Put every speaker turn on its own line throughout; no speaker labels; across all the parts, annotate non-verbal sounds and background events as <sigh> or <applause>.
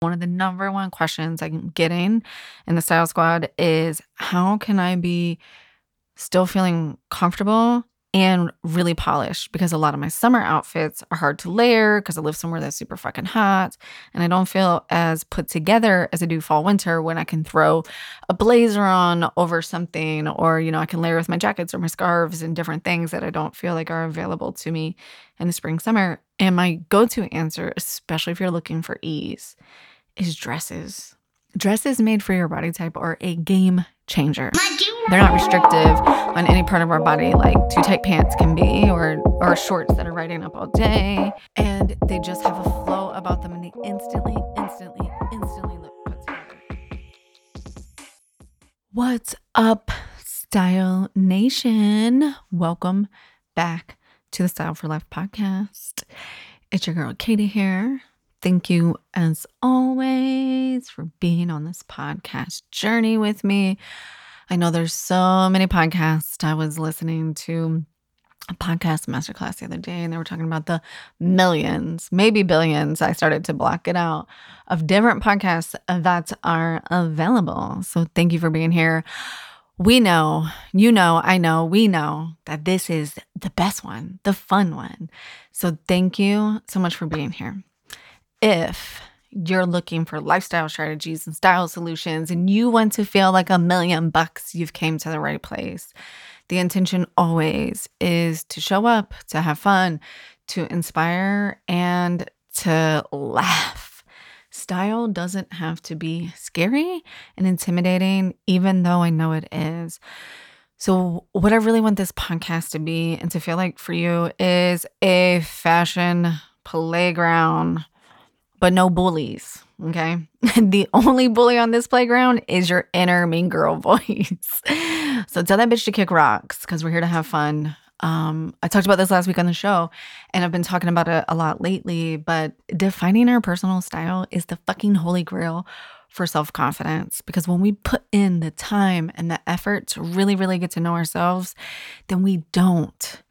One of the number one questions I'm getting in the Style Squad is how can I be still feeling comfortable and really polished? Because a lot of my summer outfits are hard to layer because I live somewhere that's super fucking hot and I don't feel as put together as I do fall winter when I can throw a blazer on over something or you know I can layer with my jackets or my scarves and different things that I don't feel like are available to me in the spring summer. And my go-to answer especially if you're looking for ease is dresses. Dresses made for your body type are a game changer. They're not restrictive on any part of our body like too tight pants can be or or shorts that are riding up all day. And they just have a flow about them and they instantly, instantly, instantly look put together. What's up, Style Nation? Welcome back to the Style for Life podcast. It's your girl Katie here. Thank you, as always, for being on this podcast journey with me. I know there's so many podcasts. I was listening to a podcast masterclass the other day, and they were talking about the millions, maybe billions. I started to block it out of different podcasts that are available. So, thank you for being here. We know, you know, I know, we know that this is the best one, the fun one. So, thank you so much for being here if you're looking for lifestyle strategies and style solutions and you want to feel like a million bucks, you've came to the right place. The intention always is to show up, to have fun, to inspire, and to laugh. Style doesn't have to be scary and intimidating, even though I know it is. So, what I really want this podcast to be and to feel like for you is a fashion playground but no bullies. Okay. <laughs> the only bully on this playground is your inner mean girl <laughs> voice. so tell that bitch to kick rocks because we're here to have fun. Um, I talked about this last week on the show, and I've been talking about it a lot lately. But defining our personal style is the fucking holy grail for self confidence because when we put in the time and the effort to really, really get to know ourselves, then we don't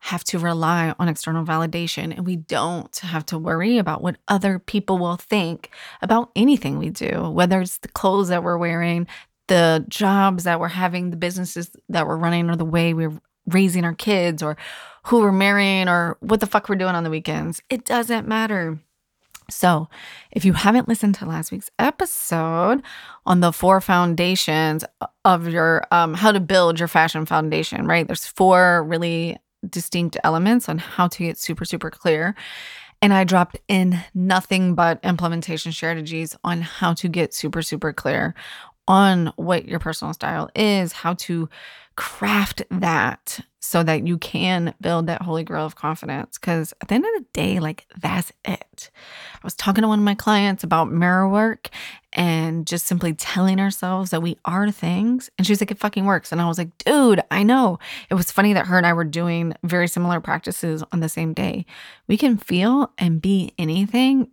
have to rely on external validation and we don't have to worry about what other people will think about anything we do, whether it's the clothes that we're wearing, the jobs that we're having, the businesses that we're running, or the way we're raising our kids, or who we're marrying, or what the fuck we're doing on the weekends. It doesn't matter. So, if you haven't listened to last week's episode on the four foundations of your um, how to build your fashion foundation, right? There's four really distinct elements on how to get super, super clear. And I dropped in nothing but implementation strategies on how to get super, super clear on what your personal style is, how to craft that so that you can build that holy grail of confidence. Because at the end of the day, like that's it. I was talking to one of my clients about mirror work and just simply telling ourselves that we are things. And she was like, it fucking works. And I was like, dude, I know. It was funny that her and I were doing very similar practices on the same day. We can feel and be anything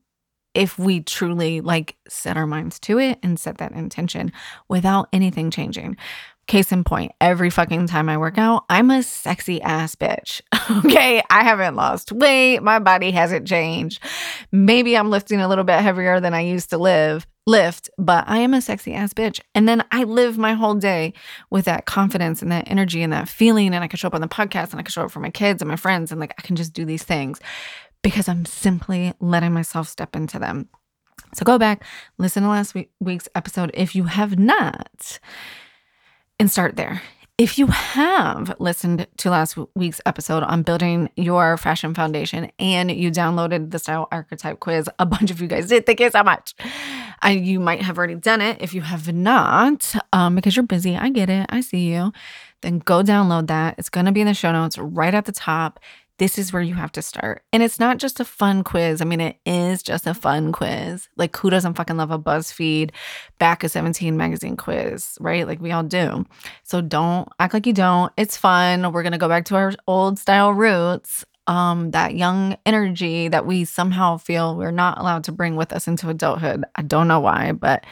if we truly like set our minds to it and set that intention without anything changing. Case in point, every fucking time I work out, I'm a sexy ass bitch. <laughs> okay. I haven't lost weight. My body hasn't changed. Maybe I'm lifting a little bit heavier than I used to live, lift, but I am a sexy ass bitch. And then I live my whole day with that confidence and that energy and that feeling. And I can show up on the podcast and I can show up for my kids and my friends and like I can just do these things because I'm simply letting myself step into them. So go back, listen to last week, week's episode if you have not and start there. If you have listened to last week's episode on building your fashion foundation and you downloaded the style archetype quiz, a bunch of you guys did. Thank you so much. I, you might have already done it. If you have not, um, because you're busy, I get it. I see you. Then go download that. It's going to be in the show notes right at the top this is where you have to start. And it's not just a fun quiz. I mean, it is just a fun quiz. Like, who doesn't fucking love a BuzzFeed back of 17 magazine quiz, right? Like, we all do. So don't act like you don't. It's fun. We're going to go back to our old style roots. Um, that young energy that we somehow feel we're not allowed to bring with us into adulthood. I don't know why, but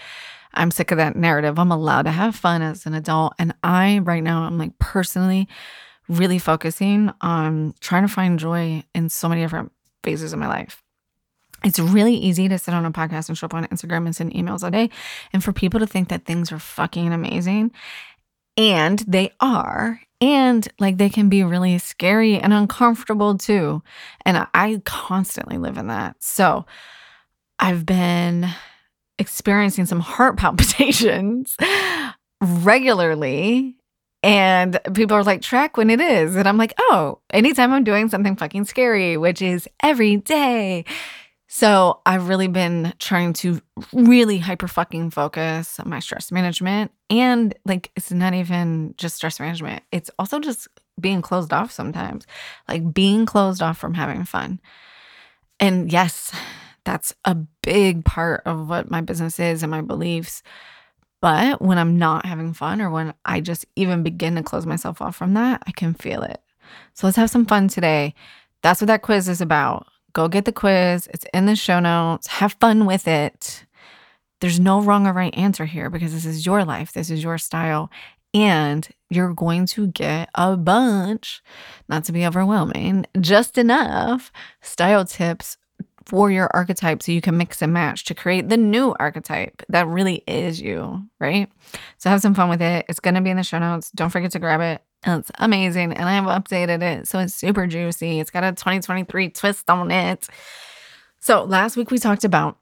I'm sick of that narrative. I'm allowed to have fun as an adult. And I, right now, I'm like personally really focusing on trying to find joy in so many different phases of my life. It's really easy to sit on a podcast and show up on Instagram and send emails all day. And for people to think that things are fucking amazing. And they are. And like they can be really scary and uncomfortable too. And I constantly live in that. So I've been experiencing some heart <laughs> palpitations regularly. And people are like, track when it is. And I'm like, oh, anytime I'm doing something fucking scary, which is every day. So I've really been trying to really hyper fucking focus on my stress management. And like, it's not even just stress management, it's also just being closed off sometimes, like being closed off from having fun. And yes, that's a big part of what my business is and my beliefs. But when I'm not having fun or when I just even begin to close myself off from that, I can feel it. So let's have some fun today. That's what that quiz is about go get the quiz. It's in the show notes. Have fun with it. There's no wrong or right answer here because this is your life, this is your style. And you're going to get a bunch, not to be overwhelming, just enough style tips for your archetype so you can mix and match to create the new archetype that really is you, right? So have some fun with it. It's going to be in the show notes. Don't forget to grab it. It's amazing. And I have updated it. So it's super juicy. It's got a 2023 twist on it. So last week we talked about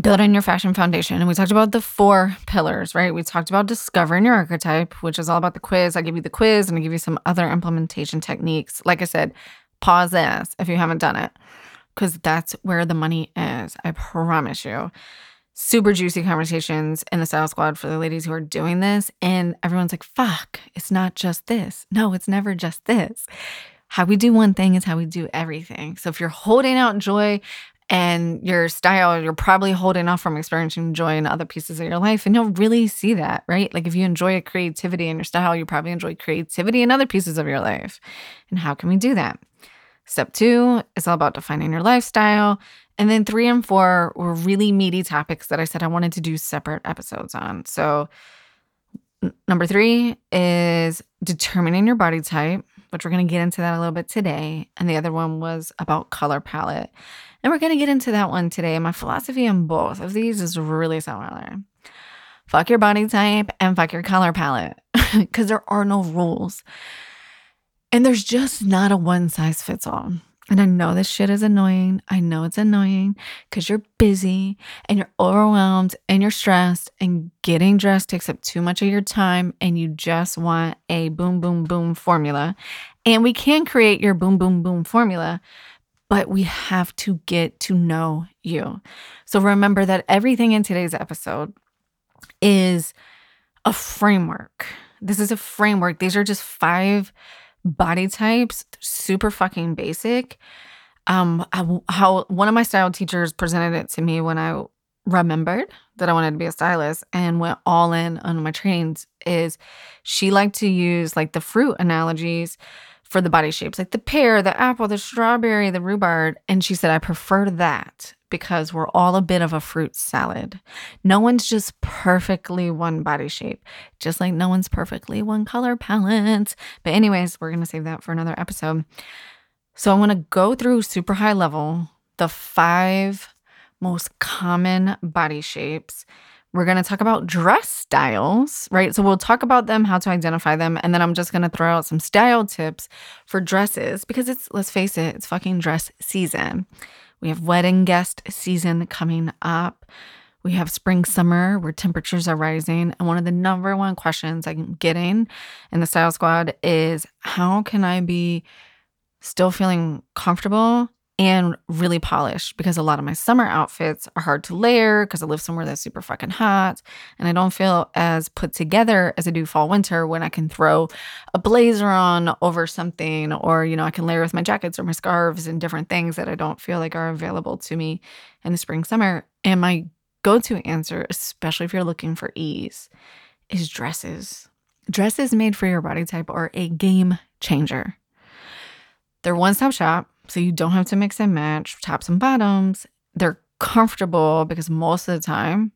building your fashion foundation and we talked about the four pillars, right? We talked about discovering your archetype, which is all about the quiz. I give you the quiz and I give you some other implementation techniques. Like I said, pause this if you haven't done it because that's where the money is. I promise you super juicy conversations in the Style Squad for the ladies who are doing this. And everyone's like, fuck, it's not just this. No, it's never just this. How we do one thing is how we do everything. So if you're holding out joy and your style, you're probably holding off from experiencing joy in other pieces of your life. And you'll really see that, right? Like if you enjoy creativity in your style, you probably enjoy creativity in other pieces of your life. And how can we do that? Step two is all about defining your lifestyle. And then three and four were really meaty topics that I said I wanted to do separate episodes on. So, number three is determining your body type, which we're going to get into that a little bit today. And the other one was about color palette. And we're going to get into that one today. My philosophy on both of these is really similar fuck your body type and fuck your color palette <laughs> because there are no rules. And there's just not a one size fits all. And I know this shit is annoying. I know it's annoying because you're busy and you're overwhelmed and you're stressed, and getting dressed takes up too much of your time, and you just want a boom, boom, boom formula. And we can create your boom, boom, boom formula, but we have to get to know you. So remember that everything in today's episode is a framework. This is a framework. These are just five body types, super fucking basic. Um, how one of my style teachers presented it to me when I remembered that I wanted to be a stylist and went all in on my trainings is she liked to use like the fruit analogies for the body shapes, like the pear, the apple, the strawberry, the rhubarb. And she said, I prefer that because we're all a bit of a fruit salad. No one's just perfectly one body shape, just like no one's perfectly one color palette. But, anyways, we're going to save that for another episode. So, I'm going to go through super high level the five most common body shapes. We're going to talk about dress styles, right? So we'll talk about them, how to identify them, and then I'm just going to throw out some style tips for dresses because it's let's face it, it's fucking dress season. We have wedding guest season coming up. We have spring, summer where temperatures are rising. And one of the number one questions I'm getting in the style squad is how can I be still feeling comfortable and really polished because a lot of my summer outfits are hard to layer because I live somewhere that's super fucking hot and I don't feel as put together as I do fall winter when I can throw a blazer on over something or you know I can layer with my jackets or my scarves and different things that I don't feel like are available to me in the spring summer and my go-to answer especially if you're looking for ease is dresses. Dresses made for your body type are a game changer. They're one-stop shop so you don't have to mix and match tops and bottoms. They're comfortable because most of the time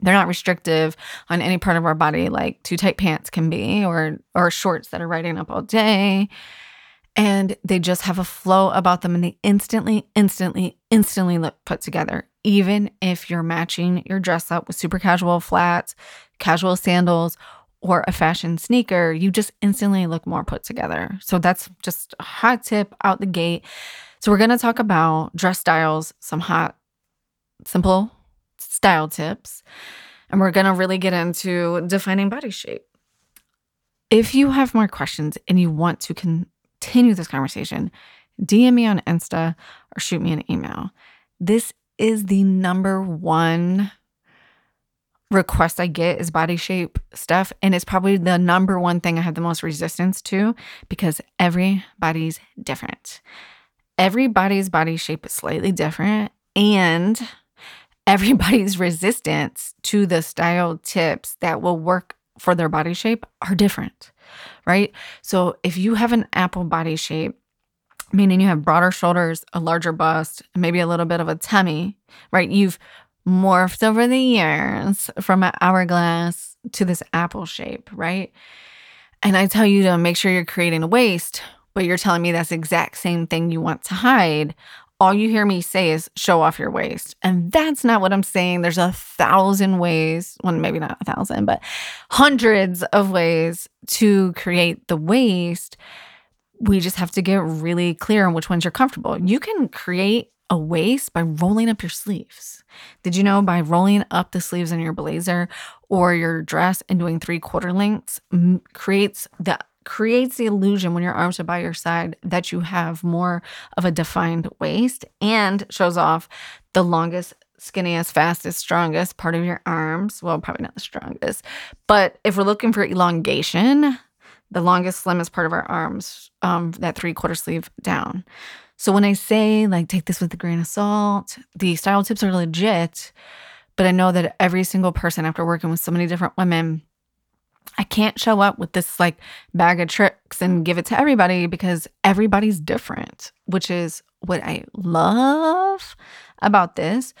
they're not restrictive on any part of our body like too tight pants can be or or shorts that are riding up all day. and they just have a flow about them and they instantly, instantly, instantly look put together. Even if you're matching your dress up with super casual flats, casual sandals, or a fashion sneaker, you just instantly look more put together. So that's just a hot tip out the gate. So we're going to talk about dress styles, some hot, simple style tips, and we're going to really get into defining body shape. If you have more questions and you want to continue this conversation, DM me on Insta or shoot me an email. This is the number one request I get is body shape stuff. And it's probably the number one thing I have the most resistance to because everybody's different. Everybody's body shape is slightly different. And everybody's <laughs> resistance to the style tips that will work for their body shape are different, right? So if you have an apple body shape, meaning you have broader shoulders, a larger bust, maybe a little bit of a tummy, right? You've morphed over the years from an hourglass to this apple shape, right? And I tell you to make sure you're creating a waist, but you're telling me that's the exact same thing you want to hide. All you hear me say is show off your waist. And that's not what I'm saying. There's a thousand ways, well, maybe not a thousand, but hundreds of ways to create the waist. We just have to get really clear on which ones you're comfortable. You can create a waist by rolling up your sleeves. Did you know by rolling up the sleeves in your blazer or your dress and doing three quarter lengths creates the creates the illusion when your arms are by your side that you have more of a defined waist and shows off the longest skinniest, fastest, strongest part of your arms. Well, probably not the strongest, but if we're looking for elongation, the longest, slimmest part of our arms, um, that three quarter sleeve down. So when I say like take this with a grain of salt, the style tips are legit, but I know that every single person after working with so many different women, I can't show up with this like bag of tricks and give it to everybody because everybody's different, which is what I love about this.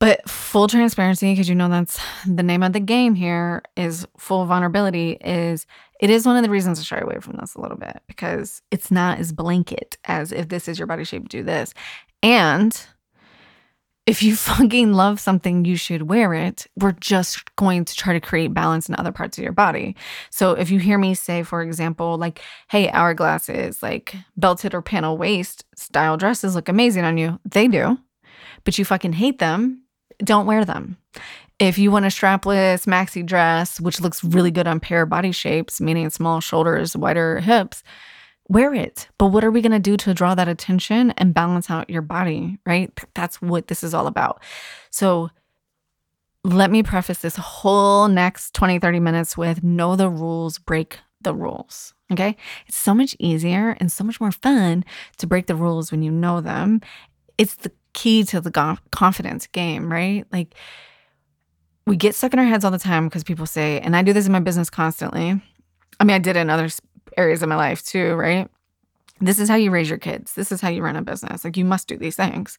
But full transparency, because you know that's the name of the game here, is full vulnerability. Is it is one of the reasons to shy away from this a little bit because it's not as blanket as if this is your body shape, do this. And if you <laughs> fucking love something, you should wear it. We're just going to try to create balance in other parts of your body. So if you hear me say, for example, like, hey, hourglasses, like belted or panel waist style dresses look amazing on you, they do, but you fucking hate them don't wear them. If you want a strapless maxi dress, which looks really good on pear body shapes, meaning small shoulders, wider hips, wear it. But what are we going to do to draw that attention and balance out your body, right? That's what this is all about. So let me preface this whole next 20, 30 minutes with know the rules, break the rules. Okay. It's so much easier and so much more fun to break the rules when you know them. It's the key to the confidence game, right? Like we get stuck in our heads all the time because people say, and I do this in my business constantly. I mean, I did it in other areas of my life too, right? This is how you raise your kids. This is how you run a business. Like you must do these things.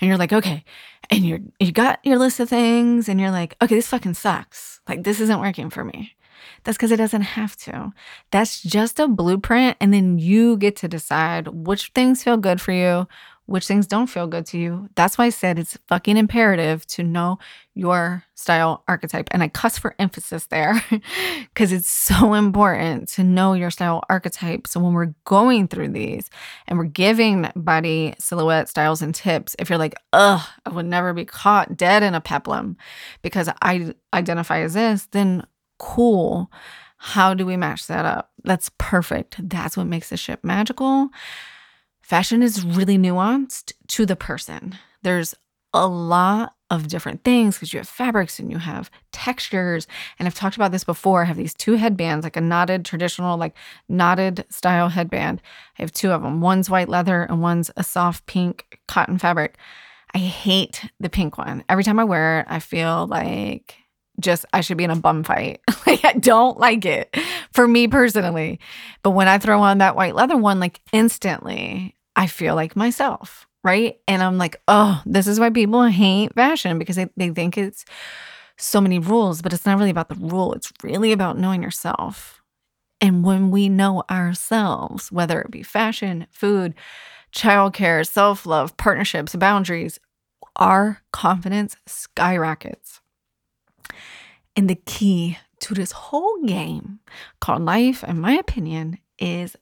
And you're like, okay. And you're you got your list of things and you're like, okay, this fucking sucks. Like this isn't working for me. That's because it doesn't have to. That's just a blueprint. And then you get to decide which things feel good for you, which things don't feel good to you. That's why I said it's fucking imperative to know your style archetype. And I cuss for emphasis there <laughs> because it's so important to know your style archetype. So when we're going through these and we're giving body silhouette styles and tips, if you're like, ugh, I would never be caught dead in a peplum because I identify as this, then cool. How do we match that up? That's perfect. That's what makes the ship magical. Fashion is really nuanced to the person. There's a lot of different things because you have fabrics and you have textures. And I've talked about this before. I have these two headbands, like a knotted, traditional, like knotted style headband. I have two of them. One's white leather and one's a soft pink cotton fabric. I hate the pink one. Every time I wear it, I feel like just I should be in a bum fight. <laughs> like I don't like it for me personally. But when I throw on that white leather one, like instantly I feel like myself, right? And I'm like, oh, this is why people hate fashion because they, they think it's so many rules, but it's not really about the rule. It's really about knowing yourself. And when we know ourselves, whether it be fashion, food, childcare, self love, partnerships, boundaries, our confidence skyrockets. And the key to this whole game called life, in my opinion, is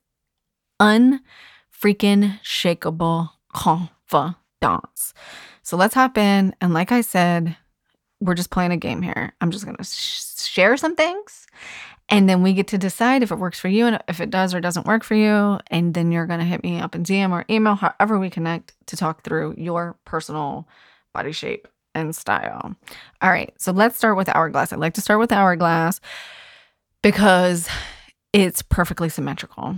unfreaking shakable confidence. So let's hop in. And like I said, we're just playing a game here. I'm just going to sh- share some things and then we get to decide if it works for you and if it does or doesn't work for you. And then you're going to hit me up in DM or email, however we connect to talk through your personal body shape and style. All right. So let's start with Hourglass. I like to start with Hourglass because it's perfectly symmetrical.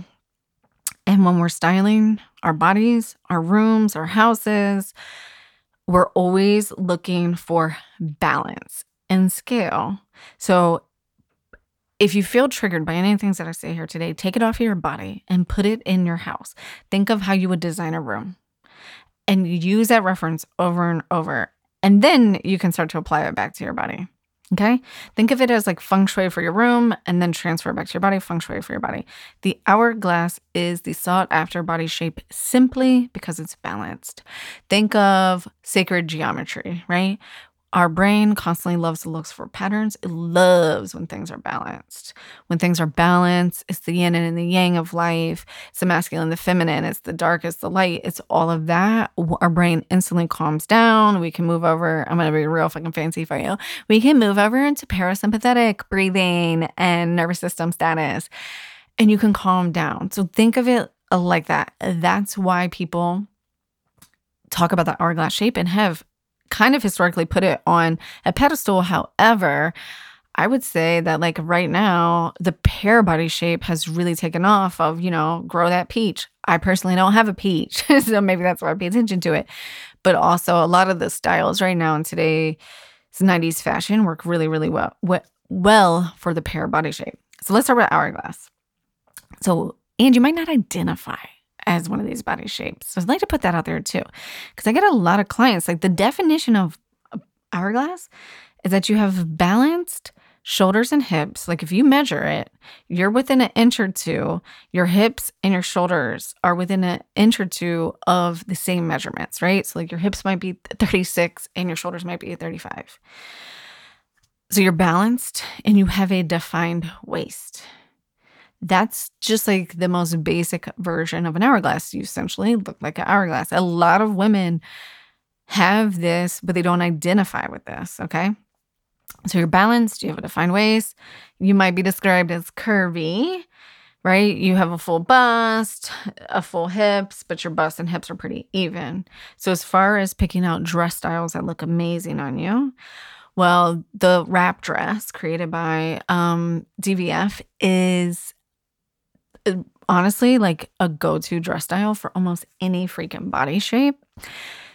And when we're styling our bodies, our rooms, our houses, we're always looking for balance and scale. So if you feel triggered by any of the things that I say here today, take it off of your body and put it in your house. Think of how you would design a room and use that reference over and over. And then you can start to apply it back to your body. Okay. Think of it as like feng shui for your room and then transfer it back to your body, feng shui for your body. The hourglass is the sought after body shape simply because it's balanced. Think of sacred geometry, right? Our brain constantly loves to look for patterns. It loves when things are balanced. When things are balanced, it's the yin and the yang of life. It's the masculine, the feminine. It's the dark, it's the light. It's all of that. Our brain instantly calms down. We can move over. I'm going to be real fucking fancy for you. We can move over into parasympathetic breathing and nervous system status, and you can calm down. So think of it uh, like that. That's why people talk about the hourglass shape and have kind of historically put it on a pedestal. However, I would say that like right now, the pear body shape has really taken off of, you know, grow that peach. I personally don't have a peach. <laughs> so maybe that's why I pay attention to it. But also a lot of the styles right now in today's 90s fashion work really, really well well for the pear body shape. So let's start with hourglass. So, and you might not identify as one of these body shapes. So I'd like to put that out there too. Because I get a lot of clients, like the definition of hourglass is that you have balanced shoulders and hips. Like if you measure it, you're within an inch or two. Your hips and your shoulders are within an inch or two of the same measurements, right? So like your hips might be 36 and your shoulders might be 35. So you're balanced and you have a defined waist. That's just like the most basic version of an hourglass. You essentially look like an hourglass. A lot of women have this, but they don't identify with this. Okay. So you're balanced, you have a defined waist. You might be described as curvy, right? You have a full bust, a full hips, but your bust and hips are pretty even. So, as far as picking out dress styles that look amazing on you, well, the wrap dress created by um, DVF is honestly like a go to dress style for almost any freaking body shape.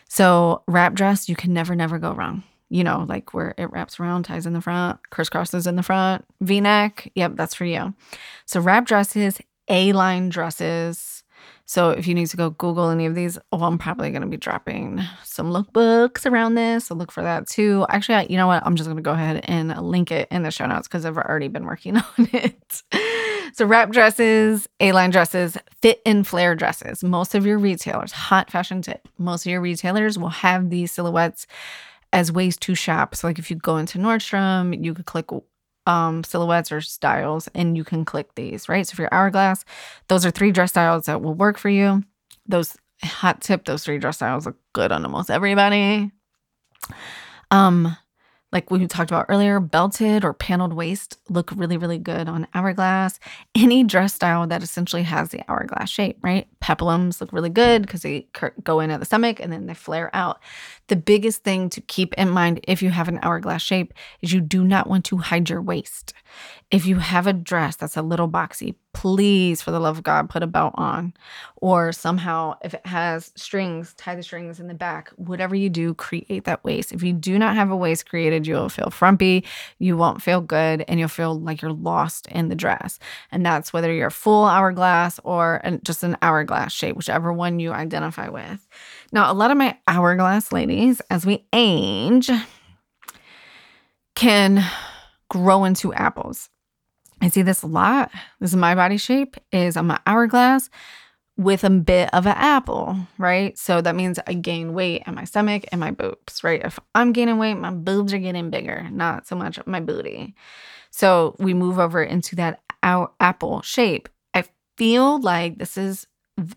So, wrap dress, you can never, never go wrong. You know, like where it wraps around, ties in the front, crisscrosses in the front, v neck. Yep, that's for you. So, wrap dresses, A line dresses. So, if you need to go Google any of these, oh, I'm probably going to be dropping some lookbooks around this. So, look for that too. Actually, you know what? I'm just going to go ahead and link it in the show notes because I've already been working <laughs> on it. So, wrap dresses, A line dresses, fit and flare dresses. Most of your retailers, hot fashion tip, most of your retailers will have these silhouettes as ways to shop. So, like if you go into Nordstrom, you could click um, silhouettes or styles and you can click these, right? So, for your hourglass, those are three dress styles that will work for you. Those hot tip, those three dress styles look good on almost everybody. Um, like we talked about earlier, belted or paneled waist look really, really good on hourglass. Any dress style that essentially has the hourglass shape, right? Peplums look really good because they go in at the stomach and then they flare out. The biggest thing to keep in mind if you have an hourglass shape is you do not want to hide your waist. If you have a dress that's a little boxy, please, for the love of God, put a belt on. Or somehow, if it has strings, tie the strings in the back. Whatever you do, create that waist. If you do not have a waist created, you will feel frumpy, you won't feel good, and you'll feel like you're lost in the dress. And that's whether you're a full hourglass or just an hourglass shape, whichever one you identify with. Now, a lot of my hourglass ladies, as we age, can grow into apples. I see this a lot. This is my body shape is I'm an hourglass with a bit of an apple, right? So that means I gain weight in my stomach and my boobs, right? If I'm gaining weight, my boobs are getting bigger, not so much my booty. So we move over into that our apple shape. I feel like this is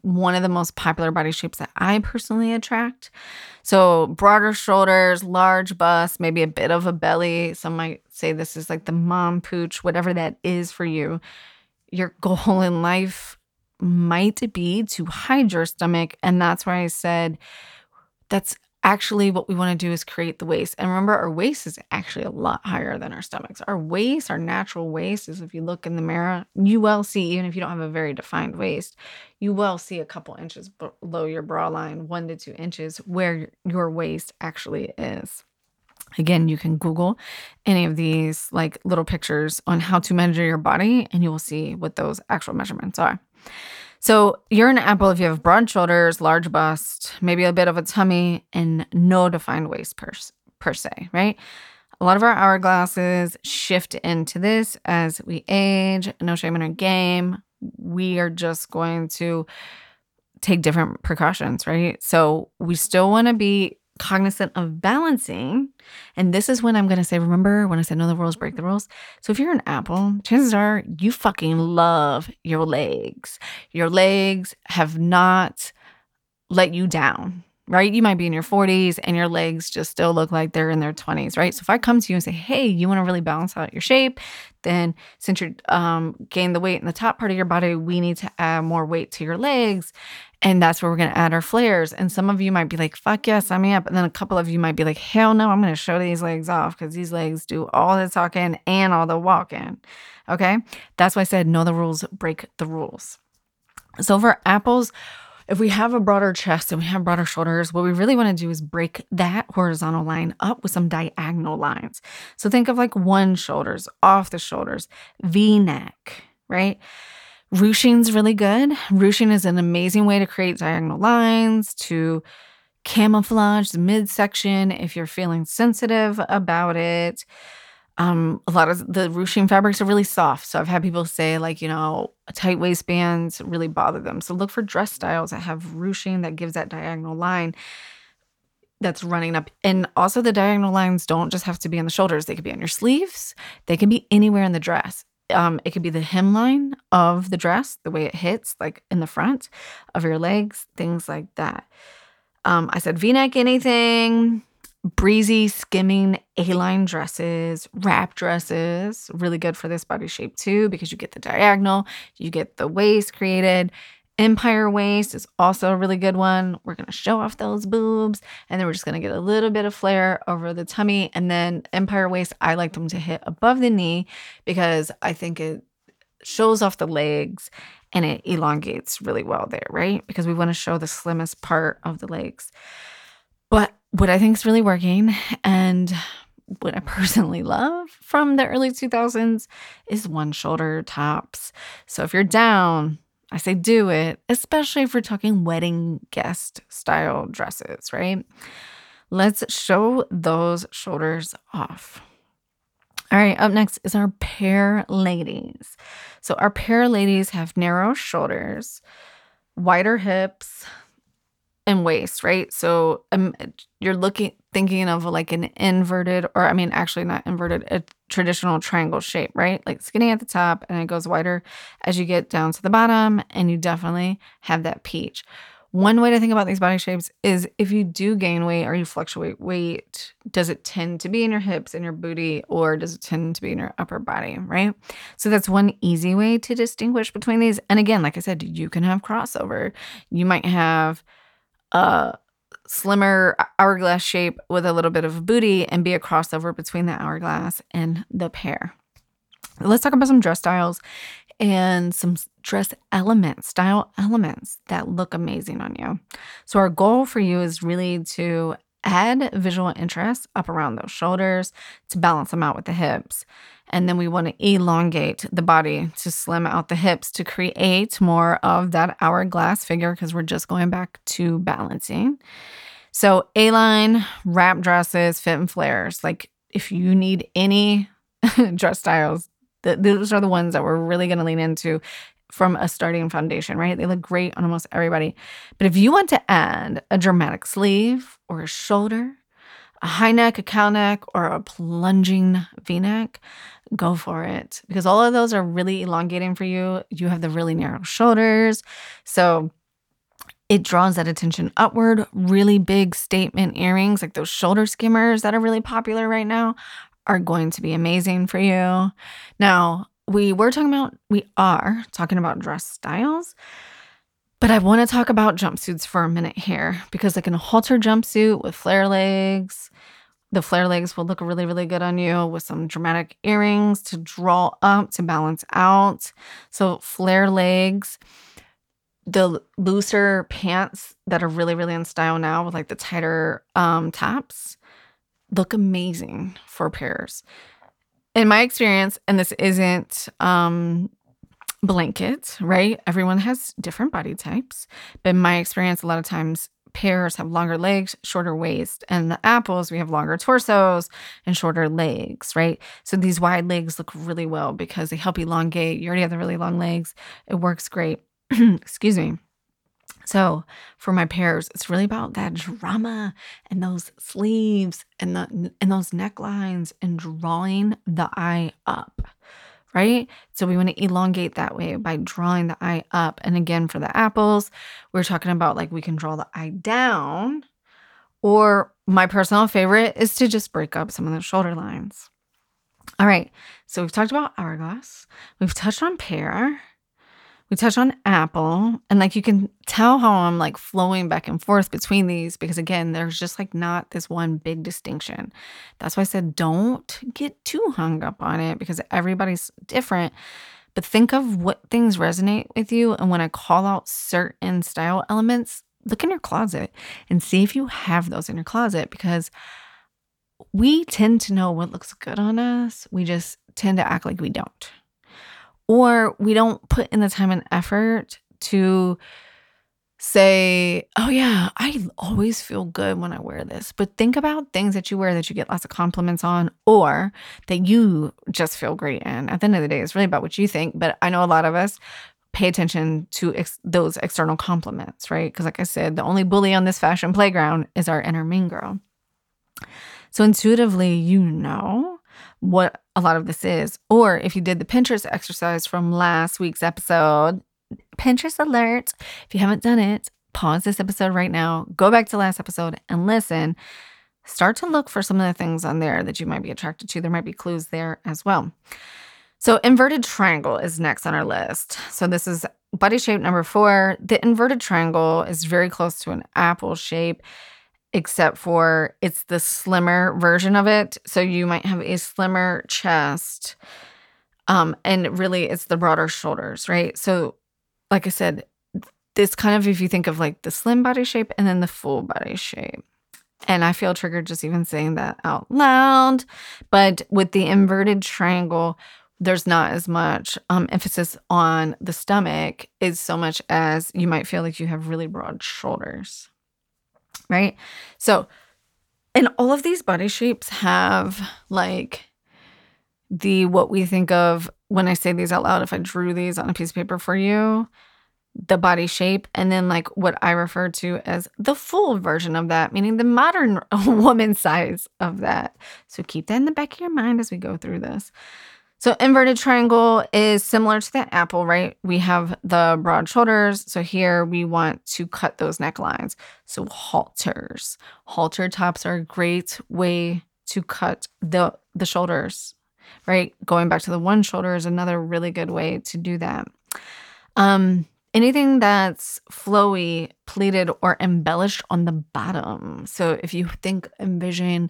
one of the most popular body shapes that I personally attract. So, broader shoulders, large bust, maybe a bit of a belly. Some might say this is like the mom pooch, whatever that is for you. Your <laughs> goal in life might be to hide your stomach. And that's why I said that's actually what we want to do is create the waist. And remember, our waist is actually a lot higher than our stomachs. Our waist, our natural waist, is if you look in the mirror, you will see, even if you don't have a very defined waist, you will see a couple inches below your bra line, one to two inches, where your waist actually is. Again, you can Google any of these like little pictures on how to measure your body, and you will see what those actual measurements are. So you're an apple if you have broad shoulders, large bust, maybe a bit of a tummy, and no defined waist per, per se, right? A lot of our hourglasses shift into this as we age. No shame in our game. We are just going to take different precautions, right? So we still want to be cognizant of balancing. And this is when I'm going to say, remember when I said, know the rules, break the rules? So if you're an apple, chances are you fucking love your legs. Your legs have not let you down, right? You might be in your 40s and your legs just still look like they're in their 20s, right? So if I come to you and say, hey, you want to really balance out your shape, then since you're um, the weight in the top part of your body, we need to add more weight to your legs. And that's where we're going to add our flares. And some of you might be like, fuck yeah, sign me up. And then a couple of you might be like, hell no, I'm going to show these legs off because these legs do all the talking and all the walking. Okay. That's why I said, know the rules, break the rules. So for apples, if we have a broader chest and we have broader shoulders, what we really want to do is break that horizontal line up with some diagonal lines. So think of like one shoulders, off the shoulders, V neck, right? Ruching's really good. Ruching is an amazing way to create diagonal lines, to camouflage the midsection if you're feeling sensitive about it. Um, a lot of the ruching fabrics are really soft. So I've had people say, like, you know, tight waistbands really bother them. So look for dress styles that have ruching that gives that diagonal line that's running up. And also, the diagonal lines don't just have to be on the shoulders, they could be on your sleeves, they can be anywhere in the dress. Um, it could be the hemline of the dress, the way it hits, like in the front of your legs, things like that. Um, I said v neck anything, breezy, skimming A line dresses, wrap dresses, really good for this body shape too, because you get the diagonal, you get the waist created. Empire waist is also a really good one. We're going to show off those boobs and then we're just going to get a little bit of flare over the tummy. And then Empire waist, I like them to hit above the knee because I think it shows off the legs and it elongates really well there, right? Because we want to show the slimmest part of the legs. But what I think is really working and what I personally love from the early 2000s is one shoulder tops. So if you're down, I say do it, especially if we're talking wedding guest style dresses, right? Let's show those shoulders off. All right, up next is our pear ladies. So, our pear ladies have narrow shoulders, wider hips, and waist, right? So um, you're looking, thinking of like an inverted, or I mean, actually not inverted, a traditional triangle shape, right? Like skinny at the top and it goes wider as you get down to the bottom, and you definitely have that peach. One way to think about these body shapes is if you do gain weight or you fluctuate weight, does it tend to be in your hips and your booty or does it tend to be in your upper body, right? So that's one easy way to distinguish between these. And again, like I said, you can have crossover. You might have a slimmer hourglass shape with a little bit of booty and be a crossover between the hourglass and the pear. Let's talk about some dress styles and some dress elements, style elements that look amazing on you. So, our goal for you is really to add visual interest up around those shoulders to balance them out with the hips. And then we want to elongate the body to slim out the hips to create more of that hourglass figure because we're just going back to balancing. So, A line, wrap dresses, fit and flares. Like, if you need any <laughs> dress styles, The, those are the ones that we're really going to lean into from a starting foundation, right? They look great on almost everybody. But if you want to add a dramatic sleeve or a shoulder, a high neck, a cow neck, or a plunging v neck, go for it because all of those are really elongating for you. You have the really narrow shoulders. So it draws that attention upward. Really big statement earrings, like those shoulder skimmers that are really popular right now, are going to be amazing for you. Now, we were talking about, we are talking about dress styles. But I want to talk about jumpsuits for a minute here because, like a halter jumpsuit with flare legs, the flare legs will look really, really good on you with some dramatic earrings to draw up to balance out. So, flare legs, the looser pants that are really, really in style now with like the tighter um, tops look amazing for pears. In my experience, and this isn't um, blanket, right? Everyone has different body types. But in my experience, a lot of times pears have longer legs, shorter waist, and the apples, we have longer torsos and shorter legs, right? So these wide legs look really well because they help elongate. You already have the really long legs, it works great. <clears throat> Excuse me. So for my pears, it's really about that drama and those sleeves and the and those necklines and drawing the eye up right? So we want to elongate that way by drawing the eye up. And again, for the apples, we're talking about like we can draw the eye down, or my personal favorite is to just break up some of the shoulder lines. All right, so we've talked about hourglass, we've touched on pear, we touch on Apple, and like you can tell how I'm like flowing back and forth between these because again, there's just like not this one big distinction. That's why I said don't get too hung up on it because everybody's different. But think of what things resonate with you. And when I call out certain style elements, look in your closet and see if you have those in your closet because we tend to know what looks good on us. We just tend to act like we don't or we don't put in the time and effort to say, oh, yeah, I always feel good when I wear this. But think about things that you wear that you get lots of compliments on or that you just feel great in. At the end of the day, it's really about what you think. But I know a lot of us pay attention to ex- those external compliments, right? Because, like I said, the only bully on this fashion playground is our inner mean girl. So intuitively, you know what a lot of this is. Or if you did the Pinterest exercise from last week's episode, Pinterest alert. If you haven't done it, pause this episode right now, go back to last episode and listen. Start to look for some of the things on there that you might be attracted to. There might be clues there as well. So, inverted triangle is next on our list. So, this is body shape number four. The inverted triangle is very close to an apple shape except for it's the slimmer version of it. So you might have a slimmer chest. Um, and really it's the broader shoulders, right? So, like I said, this kind of if you think of like the slim body shape and then the full body shape. And I feel triggered just even saying that out loud. But with the inverted triangle, there's not as much um, emphasis on the stomach, is so much as you might feel like you have really broad shoulders right? So, and all of these body shapes have like the what we think of when I say these out loud, if I drew these on a piece of paper for you, the body shape, and then like what I refer to as the full version of that, meaning the modern <laughs> woman size of that. So keep that in the back of your mind as we go through this. So inverted triangle is similar to the apple, right? We have the broad shoulders. So here we want to cut those necklines. So halters. Halter tops are a great way to cut the the shoulders, right? Going back to the one shoulder is another really good way to do that. Um anything that's flowy, pleated, or embellished on the bottom. So if you think, envision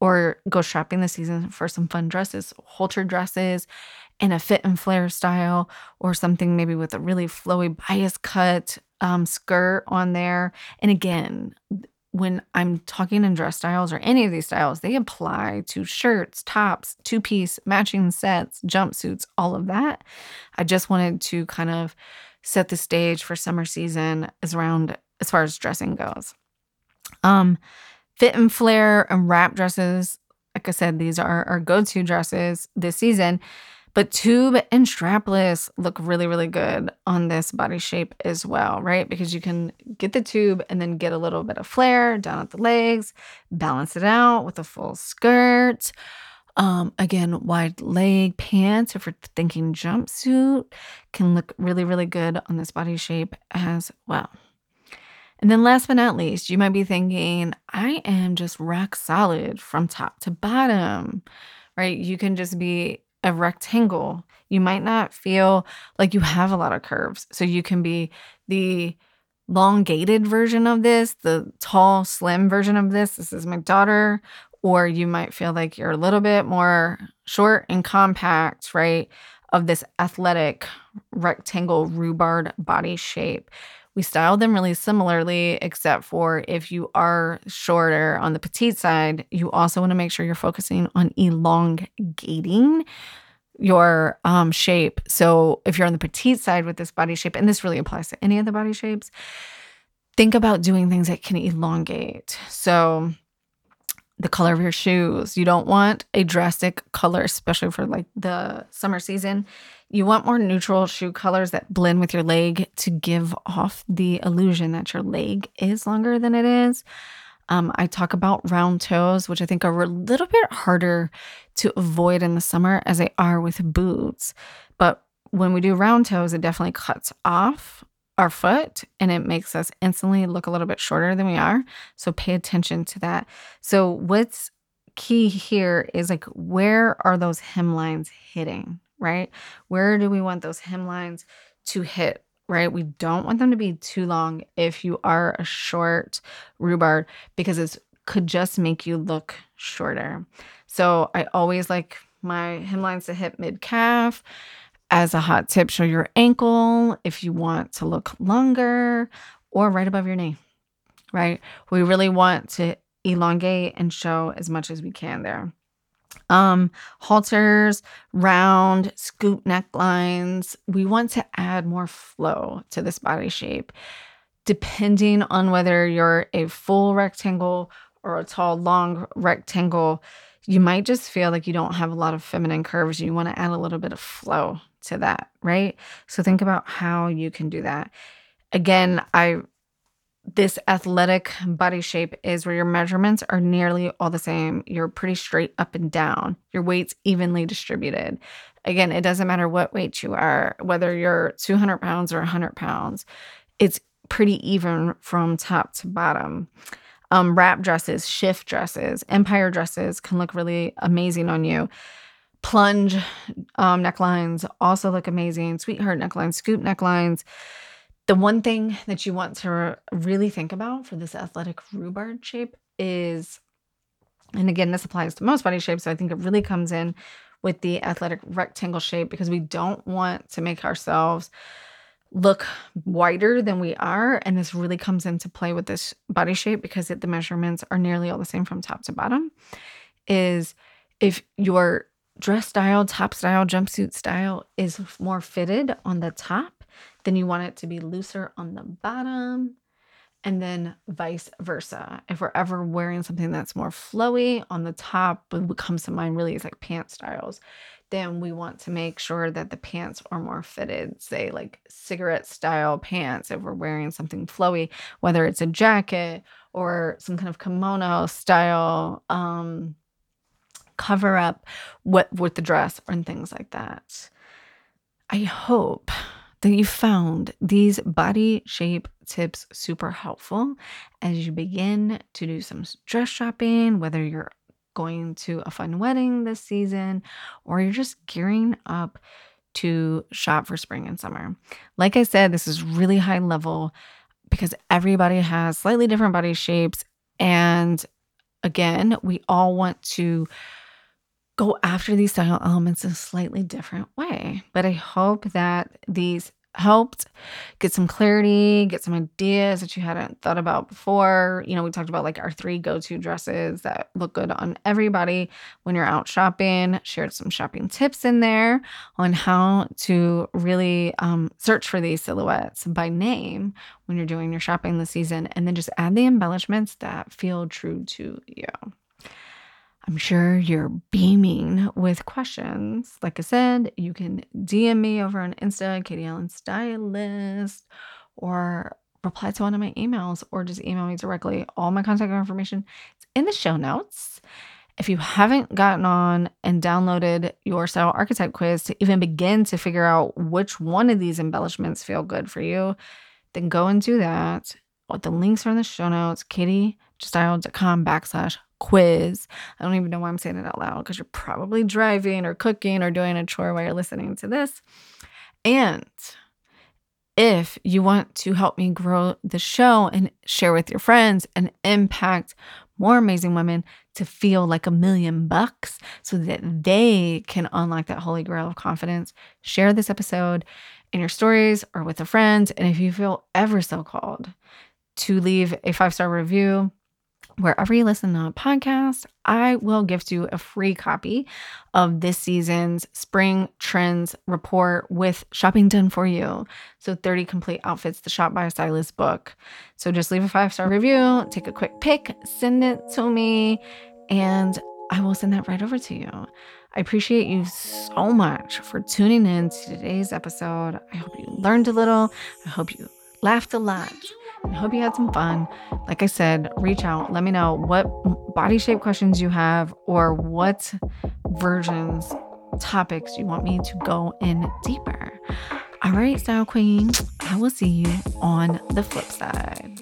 or go shopping this season for some fun dresses, halter dresses in a fit and flare style, or something maybe with a really flowy bias cut um, skirt on there. And again, when I'm talking in dress styles or any of these styles, they apply to shirts, tops, two piece, matching sets, jumpsuits, all of that. I just wanted to kind of set the stage for summer season as around as far as dressing goes. Um, Fit and flare and wrap dresses, like I said, these are our go to dresses this season. But tube and strapless look really, really good on this body shape as well, right? Because you can get the tube and then get a little bit of flare down at the legs, balance it out with a full skirt. Um, again, wide leg pants, if you're thinking jumpsuit, can look really, really good on this body shape as well. And then last but not least, you might be thinking, I am just rock solid from top to bottom, right? You can just be a rectangle. You might not feel like you have a lot of curves. So you can be the elongated version of this, the tall, slim version of this. This is my daughter. Or you might feel like you're a little bit more short and compact, right? Of this athletic rectangle rhubarb body shape. We style them really similarly, except for if you are shorter on the petite side, you also want to make sure you're focusing on elongating your um, shape. So if you're on the petite side with this body shape, and this really applies to any of the body shapes, think about doing things that can elongate. So the color of your shoes. You don't want a drastic color, especially for like the summer season. You want more neutral shoe colors that blend with your leg to give off the illusion that your leg is longer than it is. Um, I talk about round toes, which I think are a little bit harder to avoid in the summer as they are with boots. But when we do round toes, it definitely cuts off our foot and it makes us instantly look a little bit shorter than we are. So pay attention to that. So, what's key here is like, where are those hemlines hitting, right? Where do we want those hemlines to hit? Right? We don't want them to be too long if you are a short rhubarb because it could just make you look shorter. So I always like my hemlines to hit mid calf as a hot tip, show your ankle if you want to look longer or right above your knee, right? We really want to elongate and show as much as we can there. Um, halters, round, scoop necklines. We want to add more flow to this body shape, depending on whether you're a full rectangle or a tall, long rectangle. You might just feel like you don't have a lot of feminine curves. You want to add a little bit of flow to that, right? So think about how you can do that. Again, I this athletic body shape is where your measurements are nearly all the same. You're pretty straight up and down. Your weight's evenly distributed. Again, it doesn't matter what weight you are, whether you're 200 pounds or 100 pounds, it's pretty even from top to bottom. Um, wrap dresses, shift dresses, empire dresses can look really amazing on you plunge um, necklines also look amazing. Sweetheart necklines, scoop necklines. The one thing that you want to really think about for this athletic rhubarb shape is, and again, this applies to most body shapes. So I think it really comes in with the athletic rectangle shape because we don't want to make ourselves look wider than we are. And this really comes into play with this body shape because it, the measurements are nearly all the same from top to bottom. Is if your dress style, top style, jumpsuit style is more fitted on the top, then you want it to be looser on the bottom, and then vice versa. If we're ever wearing something that's more flowy on the top, but what comes to mind really is like pant styles, then we want to make sure that the pants are more fitted, say like cigarette style pants if we're wearing something flowy, whether it's a jacket or some kind of kimono style um cover up what with the dress and things like that. I hope that you found these body shape tips super helpful as you begin to do some dress shopping, whether you're going to a fun wedding this season or you're just gearing up to shop for spring and summer. Like I said, this is really high level because everybody has slightly different body shapes. And again, we all want to go after these style elements in a slightly different way. But I hope that these helped get some clarity, get some ideas that you hadn't thought about before. You know, we talked about like our three go to dresses that look good on everybody when you're out shopping, shared some shopping tips in there on how to really um, search for these silhouettes by name when you're doing your shopping this season, and then just add the embellishments that feel true to you. I'm sure you're beaming with questions. Like I said, you can DM me over on Insta, Katie Allen Stylist, or reply to one of my emails, or just email me directly. All my contact information is in the show notes. If you haven't gotten on and downloaded your style archetype quiz to even begin to figure out which one of these embellishments feel good for you, then go and do that. The links are in the show notes, katiestyle.com backslash quiz. I don't even know why I'm saying it out loud because you're probably driving or cooking or doing a chore while you're listening to this. And if you want to help me grow the show and share with your friends and impact more amazing women to feel like a million bucks so that they can unlock that holy grail of confidence, share this episode in your stories or with a friend. And if you feel ever so called to leave a five star review, wherever you listen to a podcast, I will gift you a free copy of this season's spring trends report with shopping done for you. So 30 complete outfits, the Shop by a Stylist book. So just leave a five star review, take a quick pic, send it to me, and I will send that right over to you. I appreciate you so much for tuning in to today's episode. I hope you learned a little. I hope you laughed a lot. I hope you had some fun. Like I said, reach out. Let me know what body shape questions you have or what versions, topics you want me to go in deeper. All right, Style Queen, I will see you on the flip side.